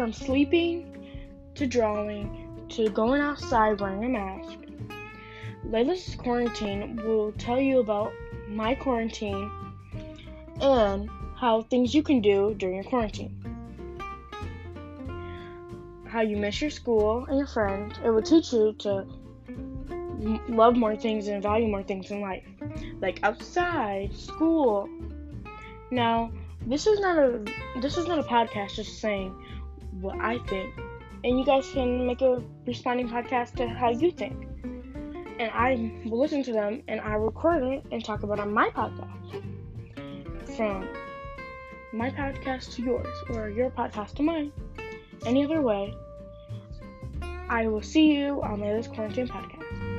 from sleeping to drawing to going outside wearing a mask. Layla's quarantine will tell you about my quarantine and how things you can do during your quarantine. How you miss your school and your friends. It will teach you to love more things and value more things in life, like outside, school. Now, this is not a this is not a podcast just saying what I think, and you guys can make a responding podcast to how you think, and I will listen to them and I record it and talk about on my podcast. From my podcast to yours, or your podcast to mine. Any other way, I will see you on the Layla's Quarantine Podcast.